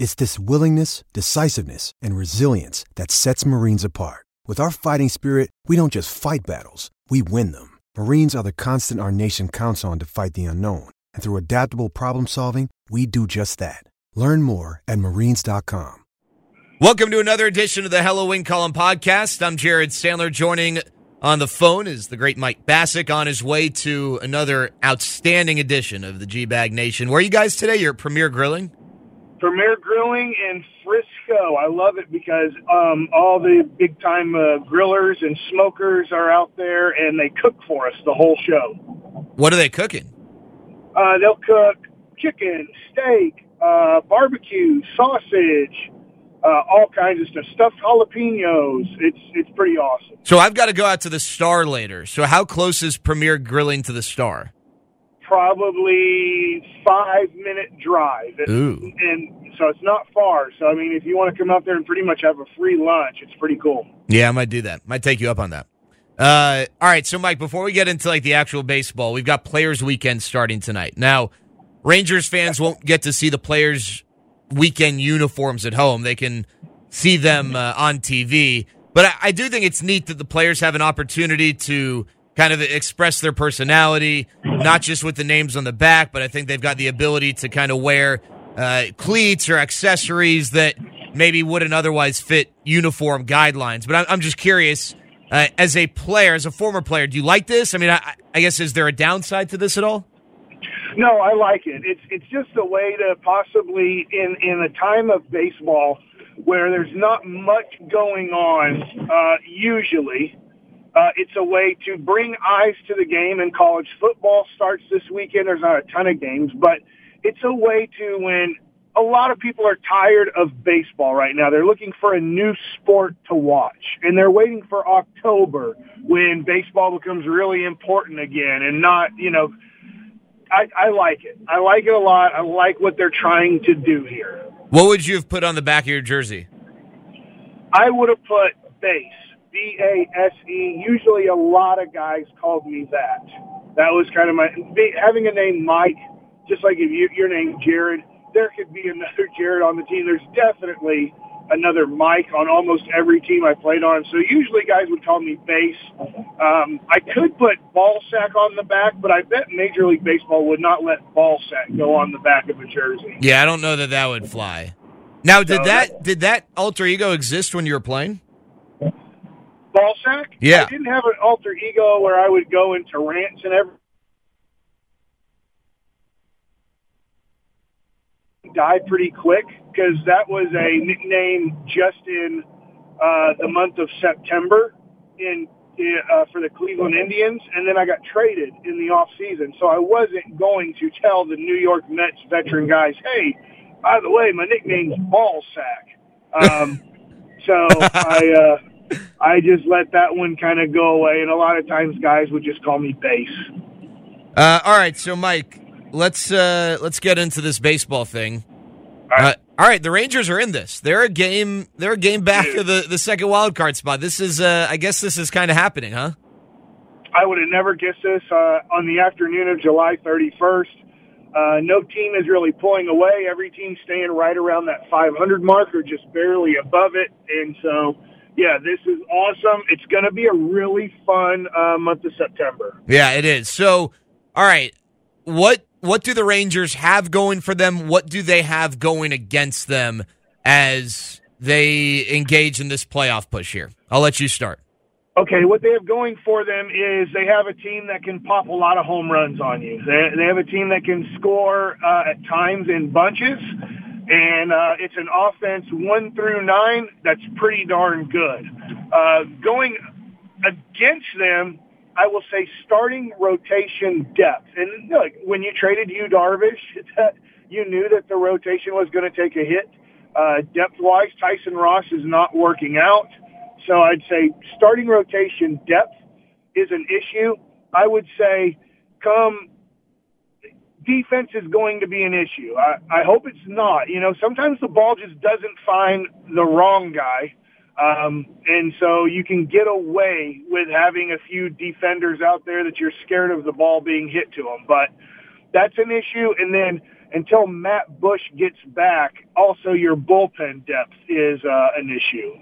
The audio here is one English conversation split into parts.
It's this willingness, decisiveness, and resilience that sets Marines apart. With our fighting spirit, we don't just fight battles, we win them. Marines are the constant our nation counts on to fight the unknown. And through adaptable problem solving, we do just that. Learn more at marines.com. Welcome to another edition of the Hello Win Column podcast. I'm Jared Sandler. Joining on the phone is the great Mike Bacsik on his way to another outstanding edition of the G Bag Nation. Where are you guys today? You're at Premier Grilling? Premier Grilling in Frisco. I love it because um, all the big time uh, grillers and smokers are out there and they cook for us the whole show. What are they cooking? Uh, they'll cook chicken, steak, uh, barbecue, sausage, uh, all kinds of stuff, stuffed jalapenos. It's it's pretty awesome. So I've got to go out to the Star later. So how close is Premier Grilling to the Star? Probably five minute drive, and, Ooh. and so it's not far. So I mean, if you want to come up there and pretty much have a free lunch, it's pretty cool. Yeah, I might do that. Might take you up on that. Uh, all right, so Mike, before we get into like the actual baseball, we've got Players Weekend starting tonight. Now, Rangers fans won't get to see the Players Weekend uniforms at home; they can see them uh, on TV. But I, I do think it's neat that the players have an opportunity to kind of express their personality, not just with the names on the back, but I think they've got the ability to kind of wear uh, cleats or accessories that maybe wouldn't otherwise fit uniform guidelines. But I'm, just curious, uh, as a player, as a former player, do you like this? I mean, I, I guess is there a downside to this at all? No, I like it. It's it's just a way to possibly in in a time of baseball where there's not much going on uh, usually. Uh, it's a way to bring eyes to the game, and college football starts this weekend. There's not a ton of games, but it's a way to when a lot of people are tired of baseball right now. They're looking for a new sport to watch, and they're waiting for October when baseball becomes really important again, and not you know. I, I like it. I like it a lot. I like what they're trying to do here. What would you have put on the back of your jersey? I would have put base, B A S E. Usually, a lot of guys called me that. That was kind of my having a name Mike. Just like if you, your name Jared, there could be another Jared on the team. There's definitely another Mike on almost every team I played on. So usually guys would call me base. Um, I could put ball sack on the back, but I bet Major League Baseball would not let ball sack go on the back of a jersey. Yeah, I don't know that that would fly. Now, did that that- did that alter ego exist when you were playing? Ball sack? Yeah. I didn't have an alter ego where I would go into rants and everything. die pretty quick because that was a nickname just in uh, the month of September in uh, for the Cleveland Indians, and then I got traded in the off season. So I wasn't going to tell the New York Mets veteran guys, "Hey, by the way, my nickname's Ball Sack." Um, so I uh, I just let that one kind of go away, and a lot of times guys would just call me Base. Uh, all right, so Mike, let's uh, let's get into this baseball thing. All right. Uh, all right, the Rangers are in this. They're a game. They're a game back of the, the second wild card spot. This is, uh, I guess, this is kind of happening, huh? I would have never guessed this uh, on the afternoon of July 31st. Uh, no team is really pulling away. Every team staying right around that 500 mark or just barely above it. And so, yeah, this is awesome. It's going to be a really fun uh, month of September. Yeah, it is. So, all right, what what do the Rangers have going for them? What do they have going against them as they engage in this playoff push here? I'll let you start. Okay, what they have going for them is they have a team that can pop a lot of home runs on you. They, they have a team that can score uh, at times in bunches, and uh, it's an offense one through nine that's pretty darn good. Uh, going against them, I will say starting rotation depth. And look, when you traded Yu Darvish, that, you knew that the rotation was going to take a hit. Uh, depth wise, Tyson Ross is not working out. So I'd say starting rotation depth is an issue. I would say come defense is going to be an issue. I, I hope it's not. You know, sometimes the ball just doesn't find the wrong guy. Um, and so you can get away with having a few defenders out there that you're scared of the ball being hit to them. But that's an issue. And then until Matt Bush gets back, also your bullpen depth is uh, an issue.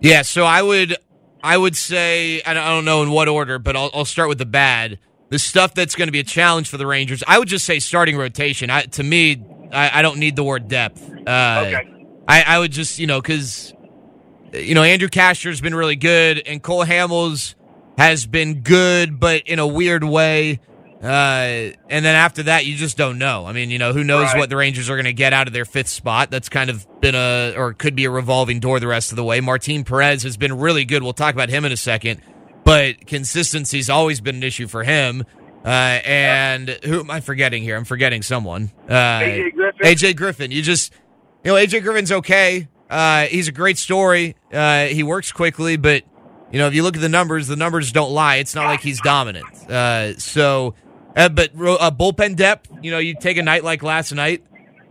Yeah, so I would I would say I don't know in what order, but I'll, I'll start with the bad. The stuff that's going to be a challenge for the Rangers, I would just say starting rotation. I, to me, I, I, don't need the word depth. Uh, okay. I, I would just you know because you know Andrew Cashner's been really good, and Cole Hamels has been good, but in a weird way. Uh, and then after that, you just don't know. I mean, you know, who knows right. what the Rangers are going to get out of their fifth spot? That's kind of been a, or could be a revolving door the rest of the way. Martin Perez has been really good. We'll talk about him in a second, but consistency's always been an issue for him. Uh, and who am I forgetting here? I'm forgetting someone. Uh, AJ Griffin. AJ Griffin. You just, you know, AJ Griffin's okay. Uh, he's a great story. Uh, he works quickly, but you know, if you look at the numbers, the numbers don't lie. It's not like he's dominant. Uh, so uh, but uh, bullpen depth, you know, you take a night like last night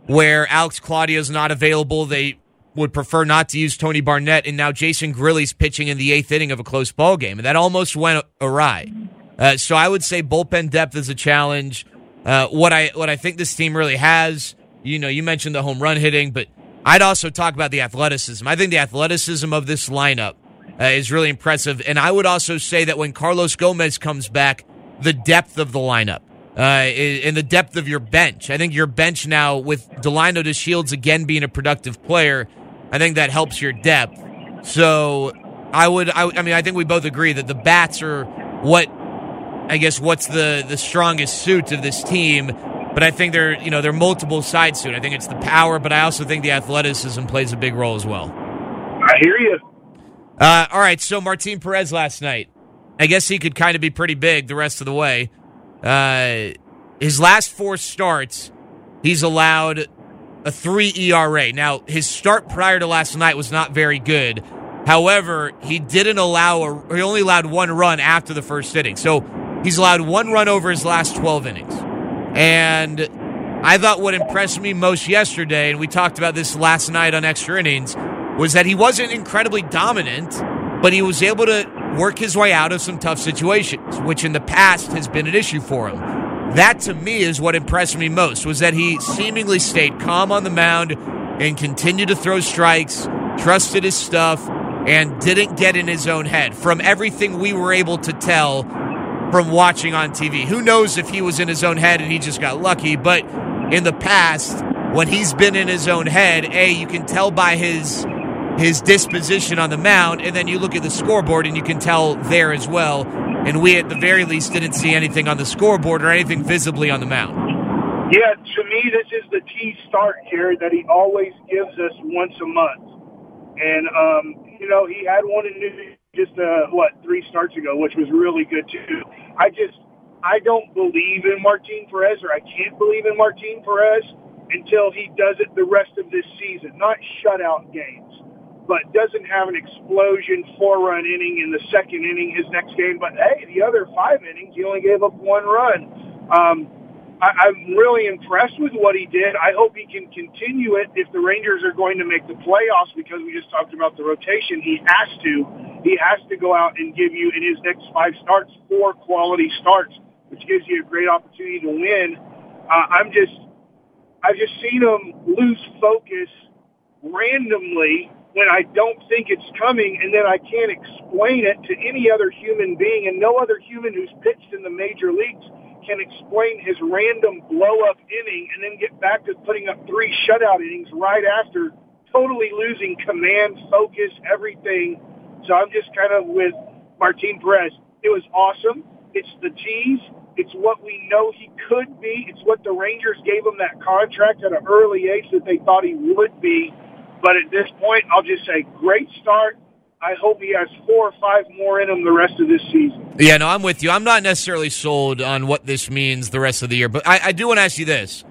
where Alex Claudio's not available. They would prefer not to use Tony Barnette, and now Jason Grilli's pitching in the eighth inning of a close ball game, and that almost went awry. Uh, so I would say bullpen depth is a challenge. Uh, what I what I think this team really has, you know, you mentioned the home run hitting, but I'd also talk about the athleticism. I think the athleticism of this lineup uh, is really impressive, and I would also say that when Carlos Gomez comes back the depth of the lineup uh, and the depth of your bench. I think your bench now, with Delino DeShields again being a productive player, I think that helps your depth. So I would, I, I mean, I think we both agree that the bats are what, I guess, what's the the strongest suit of this team. But I think they're, you know, they're multiple sides to it. I think it's the power, but I also think the athleticism plays a big role as well. I hear you. Uh, all right, so Martin Perez last night. I guess he could kind of be pretty big the rest of the way. Uh, his last four starts, he's allowed a three ERA. Now, his start prior to last night was not very good. However, he didn't allow a, he only allowed one run after the first inning. So he's allowed one run over his last 12 innings. And I thought what impressed me most yesterday, and we talked about this last night on extra innings, was that he wasn't incredibly dominant, but he was able to work his way out of some tough situations, which in the past has been an issue for him. That to me is what impressed me most was that he seemingly stayed calm on the mound and continued to throw strikes, trusted his stuff, and didn't get in his own head. From everything we were able to tell from watching on TV. Who knows if he was in his own head and he just got lucky, but in the past, when he's been in his own head, A, you can tell by his his disposition on the mound, and then you look at the scoreboard and you can tell there as well. And we, at the very least, didn't see anything on the scoreboard or anything visibly on the mound. Yeah, to me, this is the key start here that he always gives us once a month. And, um, you know, he had one in New just, uh, what, three starts ago, which was really good, too. I just, I don't believe in Martin Perez, or I can't believe in Martin Perez until he does it the rest of this season, not shutout games but doesn't have an explosion four run inning in the second inning his next game. But hey, the other five innings, he only gave up one run. Um, I, I'm really impressed with what he did. I hope he can continue it if the Rangers are going to make the playoffs because we just talked about the rotation. He has to. He has to go out and give you in his next five starts four quality starts, which gives you a great opportunity to win. Uh, I'm just, I've just seen him lose focus randomly when I don't think it's coming and then I can't explain it to any other human being and no other human who's pitched in the major leagues can explain his random blow up inning and then get back to putting up three shutout innings right after totally losing command, focus, everything. So I'm just kind of with Martin Perez. It was awesome. It's the tease. It's what we know he could be. It's what the Rangers gave him that contract at an early age that they thought he would be. But at this point, I'll just say great start. I hope he has four or five more in him the rest of this season. Yeah, no, I'm with you. I'm not necessarily sold on what this means the rest of the year, but I, I do want to ask you this.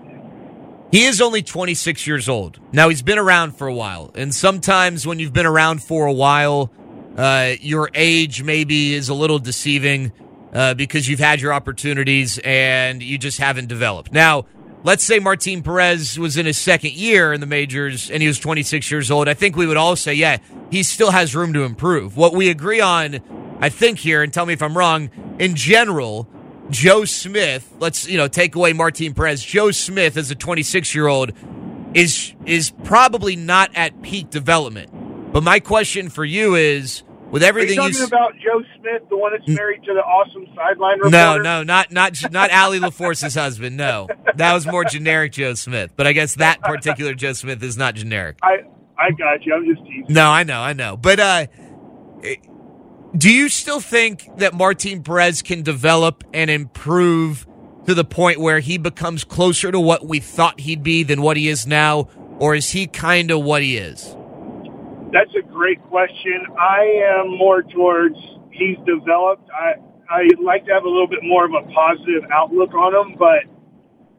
He is only 26 years old. Now, he's been around for a while. And sometimes when you've been around for a while, uh, your age maybe is a little deceiving uh, because you've had your opportunities and you just haven't developed. Now, let's say Martin Perez was in his second year in the majors and he was 26 years old. I think we would all say, yeah, he still has room to improve. What we agree on, I think, here, and tell me if I'm wrong, in general, Joe Smith, let's you know take away Martin Perez. Joe Smith as a 26 year old is is probably not at peak development. But my question for you is, with everything Are you talking about Joe Smith, the one that's married to the awesome sideline reporter? No, no, not not not Allie LaForce's husband. No, that was more generic Joe Smith. But I guess that particular Joe Smith is not generic. I I got you. I'm just teasing. No, I know, I know. But uh, do you still think that Martin Perez can develop and improve to the point where he becomes closer to what we thought he'd be than what he is now, or is he kind of what he is? That's a great question. I am more towards he's developed. I I like to have a little bit more of a positive outlook on him, but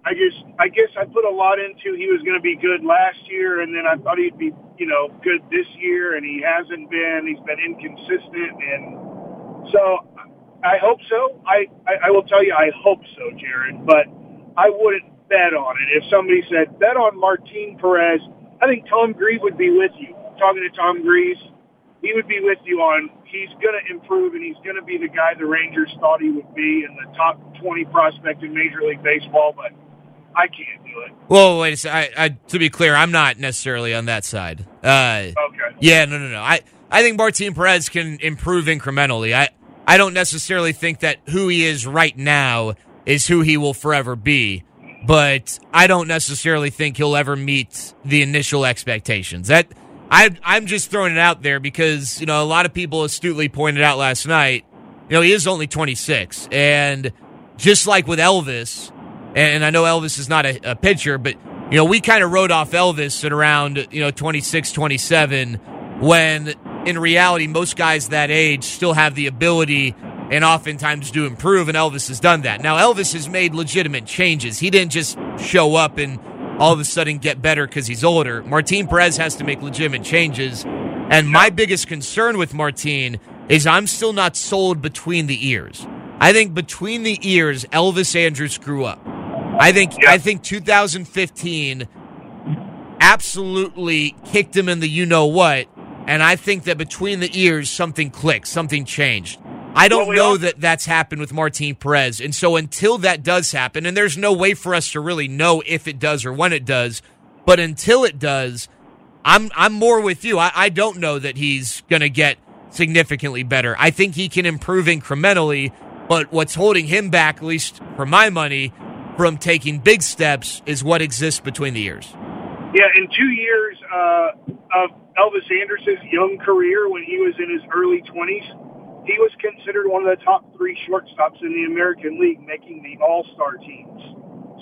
I just I guess I put a lot into he was going to be good last year, and then I thought he'd be you know, good this year, and he hasn't been. He's been inconsistent, and so I hope so. I, I, I will tell you, I hope so, Jared. But I wouldn't bet on it. If somebody said bet on Martin Perez, I think Tom Grieve would be with you. Talking to Tom Grieve, he would be with you on he's going to improve and he's going to be the guy the Rangers thought he would be in the top 20 prospect in Major League Baseball. But I can't do it. Well, wait a second. I, I, to be clear, I'm not necessarily on that side. Uh, okay. Yeah, no, no, no. I, I think Martin Perez can improve incrementally. I, I don't necessarily think that who he is right now is who he will forever be, but I don't necessarily think he'll ever meet the initial expectations. That I, I'm just throwing it out there because you know a lot of people astutely pointed out last night. You know he is only 26, and just like with Elvis and I know Elvis is not a, a pitcher, but you know we kind of wrote off Elvis at around you know 26, 27, when in reality most guys that age still have the ability and oftentimes do improve, and Elvis has done that. Now Elvis has made legitimate changes. He didn't just show up and all of a sudden get better because he's older. Martin Perez has to make legitimate changes. And my biggest concern with Martin is I'm still not sold between the ears. I think between the ears, Elvis Andrus grew up. I think. I think 2015 absolutely kicked him in the you know what, and I think that between the ears something clicked, something changed. I don't well, know all- that that's happened with Martin Perez, and so until that does happen, and there's no way for us to really know if it does or when it does, but until it does, I'm I'm more with you. I, I don't know that he's going to get significantly better. I think he can improve incrementally, but what's holding him back, at least for my money, from taking big steps is what exists between the years. Yeah, in two years uh, of Elvis Andrus's young career, when he was in his early 20s, he was considered one of the top three shortstops in the American League, making the All Star teams.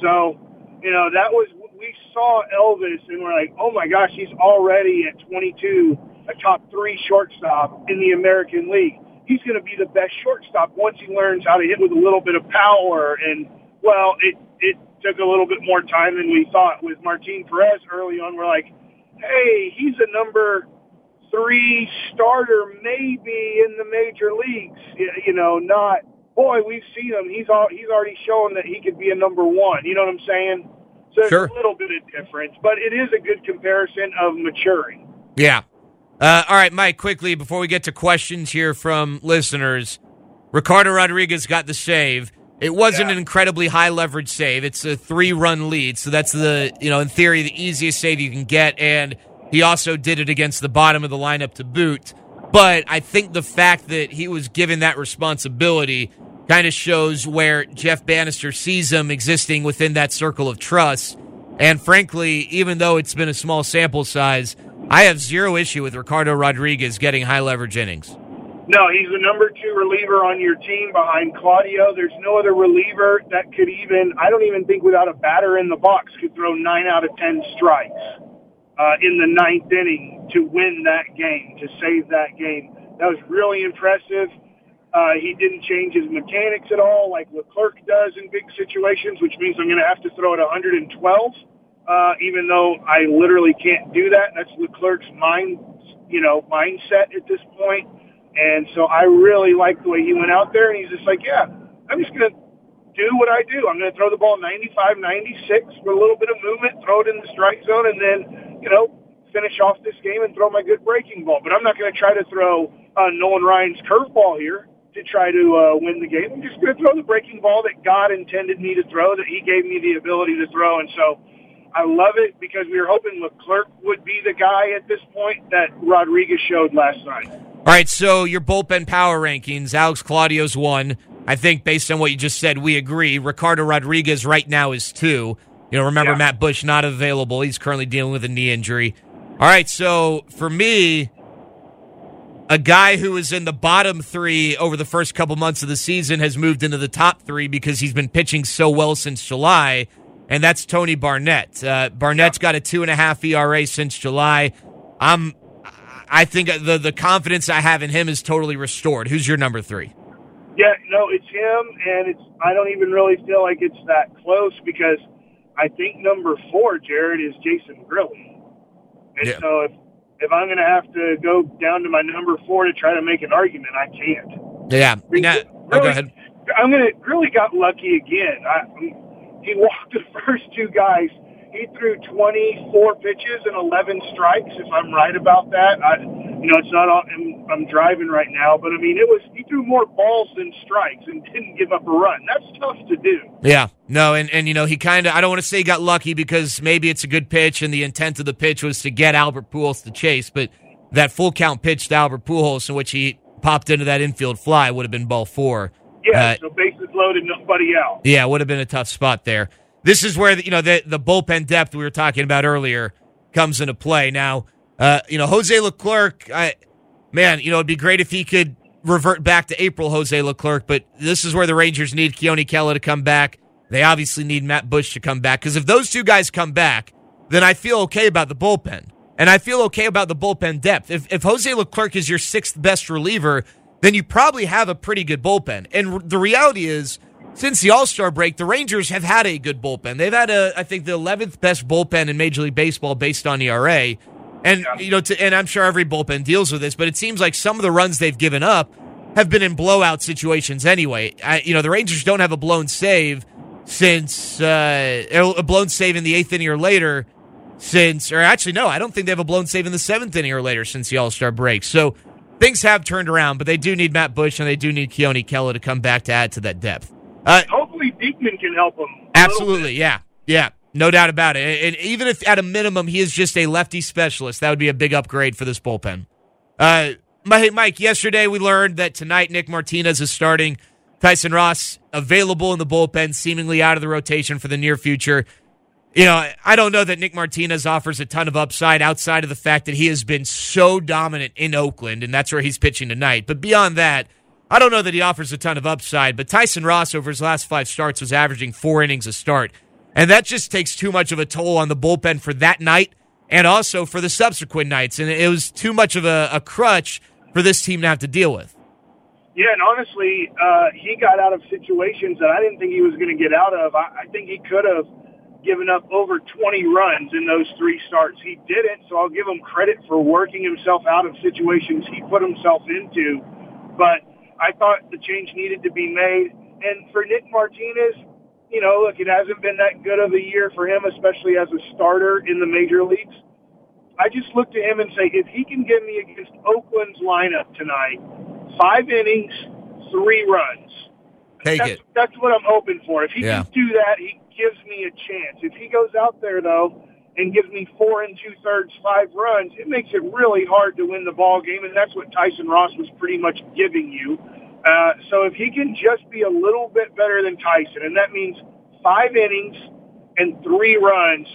So, you know, that was we saw Elvis, and we're like, oh my gosh, he's already at 22, a top three shortstop in the American League. He's going to be the best shortstop once he learns how to hit with a little bit of power and well, it it took a little bit more time than we thought with Martin Perez early on. We're like, hey, he's a number three starter maybe in the major leagues. You know, not boy, we've seen him. He's all, he's already shown that he could be a number one. You know what I'm saying? So sure. a little bit of difference, but it is a good comparison of maturing. Yeah. Uh, all right, Mike. Quickly before we get to questions here from listeners, Ricardo Rodriguez got the save. It wasn't yeah. an incredibly high leverage save. It's a three run lead. So that's the, you know, in theory, the easiest save you can get. And he also did it against the bottom of the lineup to boot. But I think the fact that he was given that responsibility kind of shows where Jeff Banister sees him existing within that circle of trust. And frankly, even though it's been a small sample size, I have zero issue with Ricardo Rodriguez getting high leverage innings. No, he's the number two reliever on your team behind Claudio. There's no other reliever that could even, I don't even think without a batter in the box, could throw nine out of ten strikes uh, in the ninth inning to win that game, to save that game. That was really impressive. Uh, he didn't change his mechanics at all like Leclerc does in big situations, which means I'm going to have to throw it 112 uh, even though I literally can't do that. That's Leclerc's mind, you know, mindset at this point. And so I really like the way he went out there, and he's just like, yeah, I'm just going to do what I do. I'm going to throw the ball 95, 96 with a little bit of movement, throw it in the strike zone, and then, you know, finish off this game and throw my good breaking ball. But I'm not going to try to throw uh, Nolan Ryan's curveball here to try to uh, win the game. I'm just going to throw the breaking ball that God intended me to throw, that He gave me the ability to throw. And so I love it because we were hoping Leclerc would be the guy at this point that Rodriguez showed last night. All right, so your bullpen power rankings, Alex Claudio's one. I think based on what you just said, we agree. Ricardo Rodriguez right now is two. You know, remember Yeah. Matt Bush not available. He's currently dealing with a knee injury. All right, so for me, a guy who was in the bottom three over the first couple months of the season has moved into the top three because he's been pitching so well since July, and that's Tony Barnette. Uh, Barnette's got a two and a half ERA since July. I'm, I think the the confidence I have in him is totally restored. Who's your number three? Yeah, no, it's him, and it's. I don't even really feel like it's that close because I think number four, Jared, is Jason Grilli, and Yeah. so if if I'm going to have to go down to my number four to try to make an argument, I can't. Yeah. Now, oh, go ahead. I'm gonna really got lucky again. I, he walked the first two guys. He threw 24 pitches and 11 strikes. If I'm right about that, I, you know, it's not. all- I'm, I'm driving right now, but I mean, it was. He threw more balls than strikes and didn't give up a run. That's tough to do. Yeah, no, and, and you know, he kind of, I don't want to say he got lucky because maybe it's a good pitch and the intent of the pitch was to get Albert Pujols to chase, but that full count pitch to Albert Pujols in which he popped into that infield fly would have been ball four. Yeah. Uh, so bases loaded, nobody out. Yeah, would have been a tough spot there. This is where the, you know the the bullpen depth we were talking about earlier comes into play. Now, uh, you know Jose Leclerc, I, man, you know it'd be great if he could revert back to April Jose Leclerc, but this is where the Rangers need Keone Kela to come back. They obviously need Matt Bush to come back because if those two guys come back, then I feel okay about the bullpen. And I feel okay about the bullpen depth. If, if Jose Leclerc is your sixth best reliever, then you probably have a pretty good bullpen. And the reality is, since the All Star break, the Rangers have had a good bullpen. They've had a, I think, the 11th best bullpen in Major League Baseball based on ERA. And you know, to, and I'm sure every bullpen deals with this, but it seems like some of the runs they've given up have been in blowout situations anyway. I, you know, the Rangers don't have a blown save since uh, a blown save in the eighth inning or later since, or actually, no, I don't think they have a blown save in the seventh inning or later since the All Star break. So things have turned around, but they do need Matt Bush and they do need Keone Kela to come back to add to that depth. Uh, Hopefully, Diekman can help him. absolutely, yeah, yeah, no doubt about it. And even if at a minimum he is just a lefty specialist, that would be a big upgrade for this bullpen. Uh, Mike, yesterday we learned that tonight Nick Martinez is starting. Tyson Ross available in the bullpen, seemingly out of the rotation for the near future. You know, I don't know that Nick Martinez offers a ton of upside outside of the fact that he has been so dominant in Oakland, and that's where he's pitching tonight. But beyond that, I don't know that he offers a ton of upside. But Tyson Ross, over his last five starts, was averaging four innings a start. And that just takes too much of a toll on the bullpen for that night and also for the subsequent nights. And it was too much of a, a crutch for this team to have to deal with. Yeah, and honestly, uh, he got out of situations that I didn't think he was going to get out of. I, I think he could have given up over 20 runs in those three starts. He didn't, so I'll give him credit for working himself out of situations he put himself into. But I thought the change needed to be made. And for Nick Martinez, you know, look, it hasn't been that good of a year for him, especially as a starter in the major leagues. I just look to him and say, if he can get me against Oakland's lineup tonight, five innings, three runs. Take that's, it. That's what I'm hoping for. If he Yeah. can do that, he gives me a chance. If he goes out there though and gives me four and two thirds, five runs, it makes it really hard to win the ball game, and that's what Tyson Ross was pretty much giving you. Uh, so if he can just be a little bit better than Tyson, and that means five innings and three runs,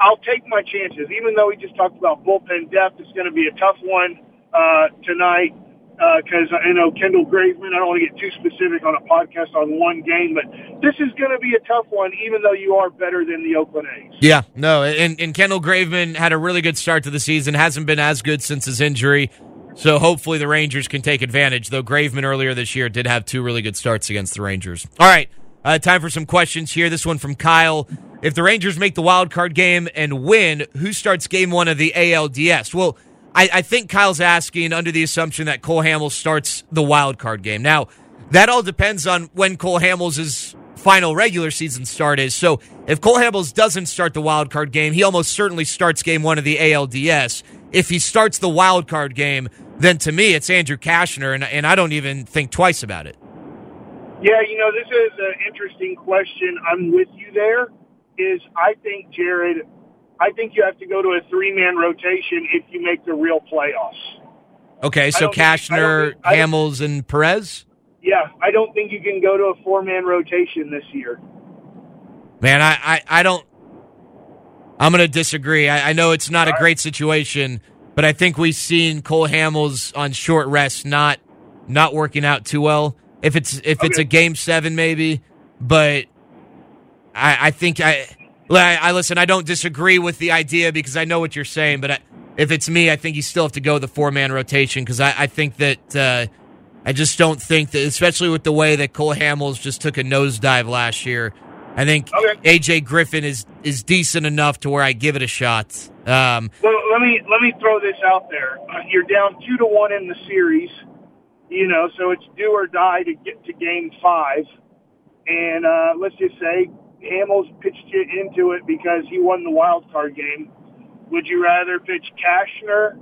I'll take my chances. Even though we just talked about bullpen depth, it's going to be a tough one uh, tonight because I know Kendall Graveman. I don't want to get too specific on a podcast on one game, but this is going to be a tough one, even though you are better than the Oakland A's. Yeah, no, and, and Kendall Graveman had a really good start to the season, hasn't been as good since his injury. So hopefully the Rangers can take advantage, though Graveman earlier this year did have two really good starts against the Rangers. All right, uh, time for some questions here. This one from Kyle. if the Rangers make the wild card game and win, who starts game one of the ALDS? Well, I, I think Kyle's asking under the assumption that Cole Hamels starts the wild card game. Now, that all depends on when Cole Hamels' final regular season start is. So if Cole Hamels doesn't start the wild card game, he almost certainly starts game one of the ALDS. If he starts the wild card game, then to me it's Andrew Cashner, and, and I don't even think twice about it. Yeah, you know, this is an interesting question. I'm with you there. Is I think, Jared, I think you have to go to a three man rotation if you make the real playoffs. Okay, so Cashner, think, Hamels, and Perez? Yeah, I don't think you can go to a four man rotation this year. Man, I, I, I don't. I'm going to disagree. I, I, know it's not All a great right. situation, but I think we've seen Cole Hamels on short rest not not working out too well. If it's if okay. it's a game seven, maybe, but I, I think I, I, I listen. I don't disagree with the idea because I know what you're saying, but I, if it's me, I think you still have to go the four man rotation because I, I think that. Uh, I just don't think that, especially with the way that Cole Hamels just took a nosedive last year. I think okay. AJ Griffin is is decent enough to where I give it a shot. Um, well, let me let me throw this out there. Uh, you're down two to one in the series, you know, so it's do or die to get to Game Five. And uh, let's just say Hamels pitched you into it because he won the wild card game. Would you rather pitch Cashner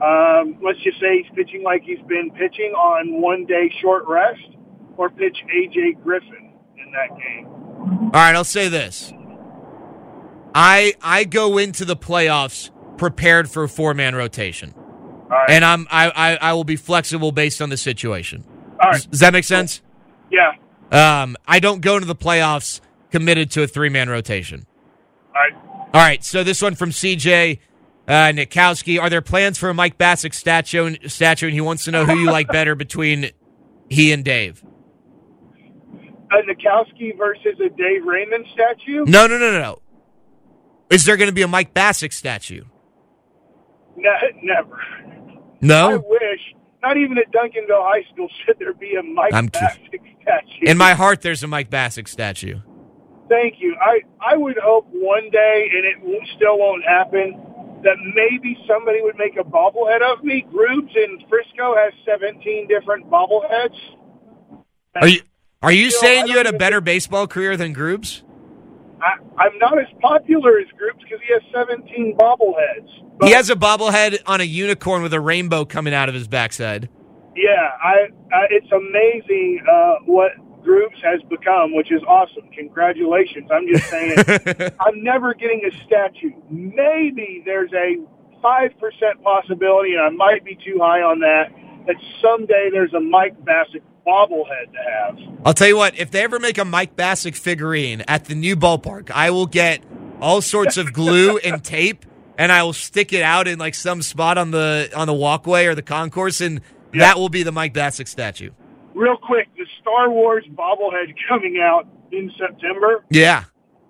um, let's just say he's pitching like he's been pitching on one day short rest, or pitch AJ Griffin in that game. All right, I'll say this. I I go into the playoffs prepared for a four man rotation, right. and I'm I, I, I will be flexible based on the situation. All right. Does that make sense? Yeah. Um, I don't go into the playoffs committed to a three man rotation. All right. All right. So this one from CJ. Uh, Nitkowski, are there plans for a Mike Bacsik statue? Statue, and he wants to know who you like better between he and Dave. A Nitkowski versus a Dave Raymond statue? No, no, no, no, no. Is there going to be a Mike Bacsik statue? No, never. No. I wish. Not even at Duncanville High School should there be a Mike I'm Bacsik statue. In my heart, there's a Mike Bacsik statue. Thank you. I I would hope one day, and it still won't happen that maybe somebody would make a bobblehead of me. Groups in Frisco has 17 different bobbleheads. Are you are you still, saying you had a better baseball career than Groups? I, am not as popular as Groups because he has 17 bobbleheads. He has a bobblehead on a unicorn with a rainbow coming out of his backside. Yeah, I, I it's amazing uh, what groups has become, which is awesome. Congratulations. I'm just saying, I'm never getting a statue. Maybe there's a 5% possibility, and I might be too high on that, that someday there's a Mike Bacsik bobblehead to have. I'll tell you what, if they ever make a Mike Bacsik figurine at the new ballpark, I will get all sorts of glue and tape and I will stick it out in like some spot on the on the walkway or the concourse and yeah. that will be the Mike Bacsik statue real quick, the Star Wars bobblehead coming out in September. Yeah.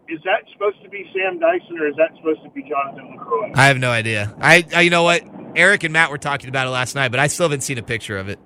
Is that supposed to be Sam Dyson or is that supposed to be Jonathan Lucroy? I have no idea. I, I, you know what? Eric and Matt were talking about it last night, but I still haven't seen a picture of it.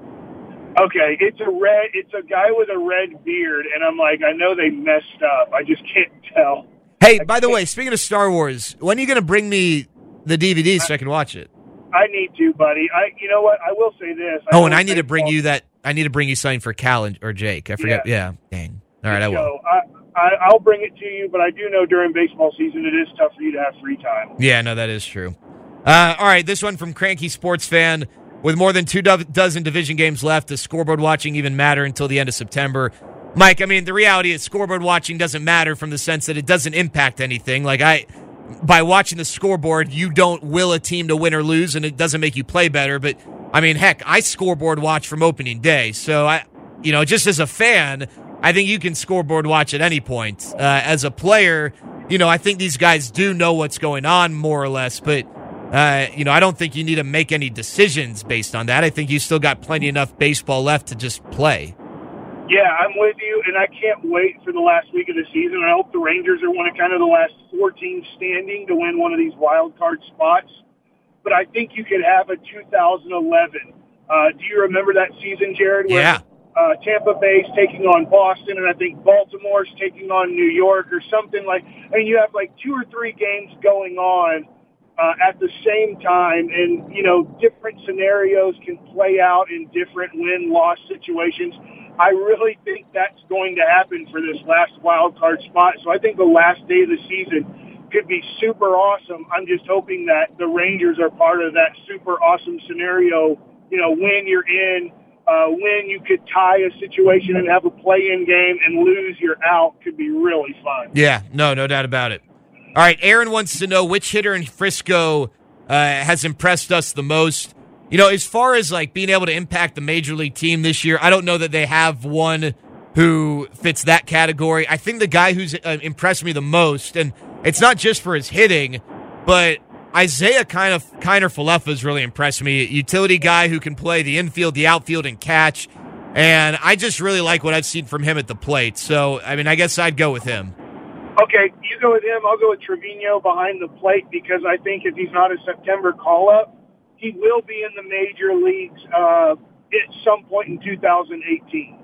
Okay, it's a red. It's a guy with a red beard, and I'm like, I know they messed up. I just can't tell. Hey, I by the way, speaking of Star Wars, when are you going to bring me the DVD so I can watch it? I need to, buddy. I, you know what? I will say this. I oh, and I need to bring you that I need to bring you something for Cal or Jake. I forget. Yeah. yeah. Dang. All right, I will. I, I, will bring it to you, but I do know during baseball season it is tough for you to have free time. Yeah, no, that is true. Uh, all right, this one from Cranky Sports Fan. With more than two do- dozen division games left, does scoreboard watching even matter until the end of September? Mike, I mean, the reality is scoreboard watching doesn't matter from the sense that it doesn't impact anything. Like, I, by watching the scoreboard, you don't will a team to win or lose, and it doesn't make you play better. But I mean, heck, I scoreboard watch from opening day, so I, you know, just as a fan, I think you can scoreboard watch at any point. Uh, as a player, you know, I think these guys do know what's going on more or less, but. Uh, you know, I don't think you need to make any decisions based on that. I think you still got plenty enough baseball left to just play. Yeah, I'm with you, and I can't wait for the last week of the season. I hope the Rangers are one of kind of the last four teams standing to win one of these wild card spots. But I think you could have a 2011. Uh, do you remember that season, Jared? yeah. uh, Tampa Bay's taking on Boston, and I think Baltimore's taking on New York or something like. I mean, you have like two or three games going on uh, at the same time, and you know, different scenarios can play out in different win-loss situations. I really think that's going to happen for this last wild card spot. So I think the last day of the season could be super awesome. I'm just hoping that the Rangers are part of that super awesome scenario. You know, when you're in uh, when you could tie a situation and have a play-in game and lose, you're out could be really fun. Yeah, no, no doubt about it. All right, Aaron wants to know which hitter in Frisco uh, has impressed us the most. You know, as far as like being able to impact the major league team this year, I don't know that they have one who fits that category. I think the guy who's uh, impressed me the most, and it's not just for his hitting, but Isiah kind of Kiner Falefa has really impressed me. Utility guy who can play the infield, the outfield, and catch. And I just really like what I've seen from him at the plate. So, I mean, I guess I'd go with him. Okay, you go with him. I'll go with Trevino behind the plate because I think if he's not a September call up, he will be in the major leagues uh, at some point in 2018.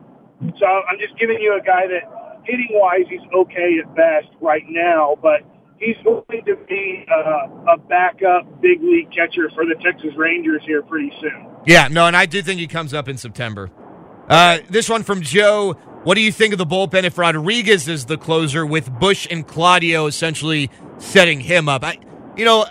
So I'm just giving you a guy that hitting wise, he's okay at best right now, but he's going to be uh, a backup big league catcher for the Texas Rangers here pretty soon. Yeah, no, and I do think he comes up in September. Uh, this one from Joe. What do you think of the bullpen if Rodriguez is the closer with Bush and Claudio essentially setting him up? I, you know,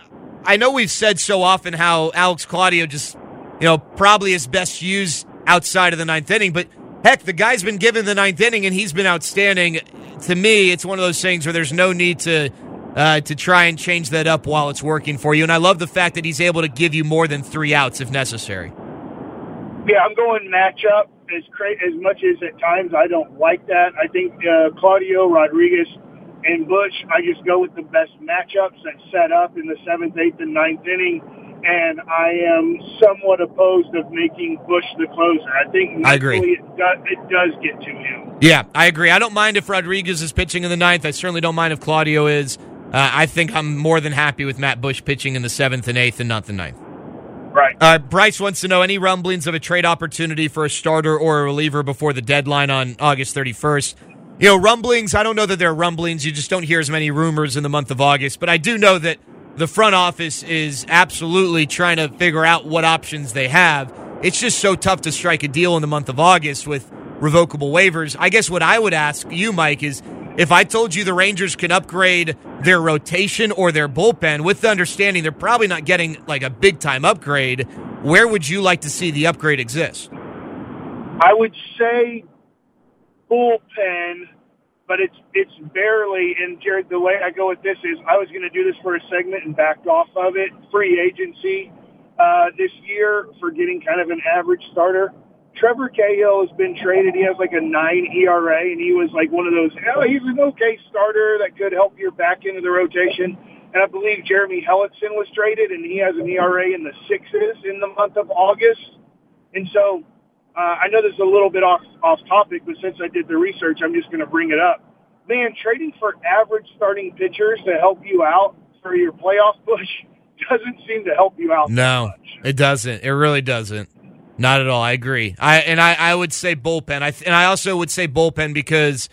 I know we've said so often how Alex Claudio just, you know, probably is best used outside of the ninth inning, but heck, the guy's been given the ninth inning and he's been outstanding. To me, it's one of those things where there's no need to uh, to try and change that up while it's working for you. And I love the fact that he's able to give you more than three outs if necessary. Yeah, I'm going matchup as cra- as much as at times I don't like that. I think uh, Claudio Rodriguez and Bush, I just go with the best matchups that set up in the seventh, eighth, and ninth inning. And I am somewhat opposed of making Bush the closer. I think I agree. It does, it does get to him. Yeah, I agree. I don't mind if Rodriguez is pitching in the ninth. I certainly don't mind if Claudio is. Uh, I think I'm more than happy with Matt Bush pitching in the seventh and eighth and not the ninth. Right. Uh, Bryce wants to know any rumblings of a trade opportunity for a starter or a reliever before the deadline on August 31st. You know, rumblings, I don't know that there are rumblings. You just don't hear as many rumors in the month of August. But I do know that the front office is absolutely trying to figure out what options they have. It's just so tough to strike a deal in the month of August with revocable waivers. I guess what I would ask you, Mike, is if I told you the Rangers can upgrade their rotation or their bullpen with the understanding they're probably not getting like a big time upgrade, where would you like to see the upgrade exist? I would say bullpen, but it's it's barely. And Jared, the way I go with this is, I was going to do this for a segment and backed off of it. Free agency uh, this year for getting kind of an average starter. Trevor Cahill has been traded. He has like a nine ERA, and he was like one of those. Oh, he's an okay starter that could help your back into the rotation. And I believe Jeremy Hellickson was traded, and he has an ERA in the sixes in the month of August. And so uh, I know this is a little bit off off topic, but since I did the research, I'm just going to bring it up. Man, trading for average starting pitchers to help you out for your playoff push doesn't seem to help you out. No, it doesn't. It really doesn't. Not at all. I agree. I and I, I would say bullpen. I and I also would say bullpen because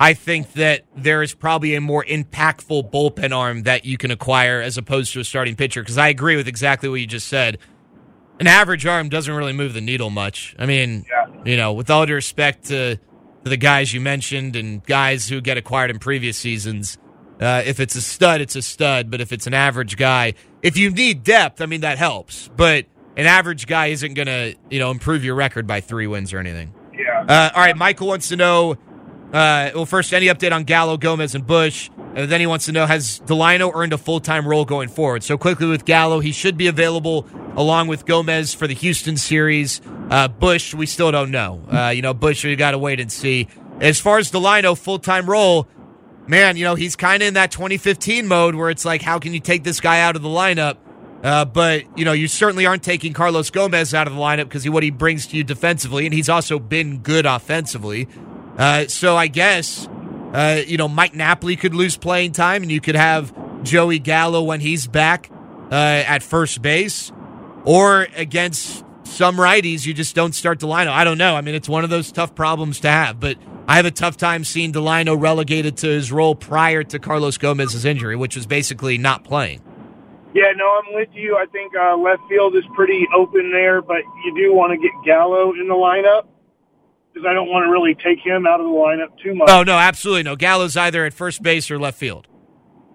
I think that there is probably a more impactful bullpen arm that you can acquire as opposed to a starting pitcher. Because I agree with exactly what you just said. An average arm doesn't really move the needle much. I mean, yeah. you know, with all due respect to, to the guys you mentioned and guys who get acquired in previous seasons, uh, if it's a stud, it's a stud. But if it's an average guy, if you need depth, I mean that helps. But an average guy isn't going to, you know, improve your record by three wins or anything. Yeah. Uh, all right, Michael wants to know. Uh, well, first, any update on Gallo, Gomez, and Bush? And then he wants to know has Delino earned a full time role going forward? So quickly with Gallo, he should be available along with Gomez for the Houston series. Uh, Bush, we still don't know. Uh, you know, Bush, we got to wait and see. As far as Delino, full time role, man, you know, he's kind of in that 2015 mode where it's like, how can you take this guy out of the lineup? Uh, but you know, you certainly aren't taking Carlos Gomez out of the lineup because what he brings to you defensively, and he's also been good offensively. Uh, so I guess uh, you know Mike Napoli could lose playing time, and you could have Joey Gallo when he's back uh, at first base, or against some righties you just don't start Delino. I don't know. I mean, it's one of those tough problems to have, but I have a tough time seeing Delino relegated to his role prior to Carlos Gomez's injury, which was basically not playing. Yeah, no, I'm with you. I think uh, left field is pretty open there, but you do want to get Gallo in the lineup because I don't want to really take him out of the lineup too much. Oh no, absolutely no. Gallo's either at first base or left field.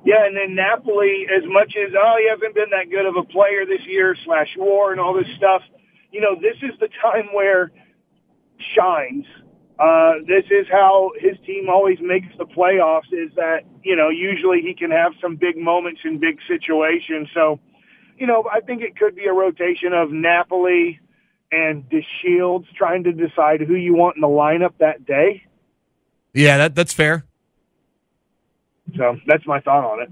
Yeah, and then Napoli, as much as oh he hasn't been that good of a player this year slash war and all this stuff, you know this is the time where shines. Uh, this is how his team always makes the playoffs. Is that you know usually he can have some big moments in big situations. So, you know, I think it could be a rotation of Napoli and DeShields trying to decide who you want in the lineup that day. Yeah, that that's fair. So that's my thought on it.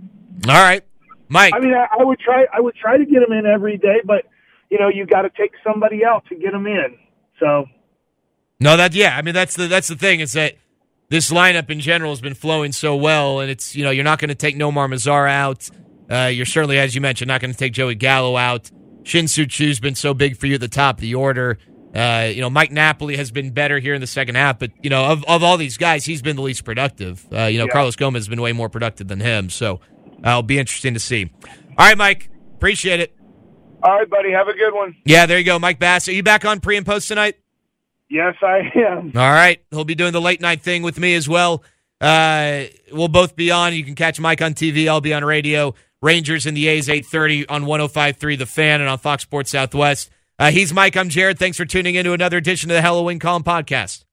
All right, Mike. I mean, I, I would try. I would try to get him in every day, but you know, you got to take somebody out to get him in. So. No, that yeah. I mean, that's the that's the thing is that this lineup in general has been flowing so well, and it's you know you're not going to take Nomar Mazara out. Uh, you're certainly, as you mentioned, not going to take Joey Gallo out. Shin-Soo Choo's been so big for you at the top of the order. Uh, you know, Mike Napoli has been better here in the second half, but you know, of, of all these guys, he's been the least productive. Uh, you know, yeah. Carlos Gomez has been way more productive than him, so uh, it'll be interesting to see. All right, Mike, appreciate it. All right, buddy, have a good one. Yeah, there you go, Mike Bass. Are you back on pre and post tonight? Yes, I am. All right, he'll be doing the late night thing with me as well. Uh, we'll both be on. You can catch Mike on TV. I'll be on radio. Rangers and the A's 8:30 on 105.3 The Fan and on Fox Sports Southwest. Uh, he's Mike. I'm Jared. Thanks for tuning in to another edition of the Hello Win Column podcast.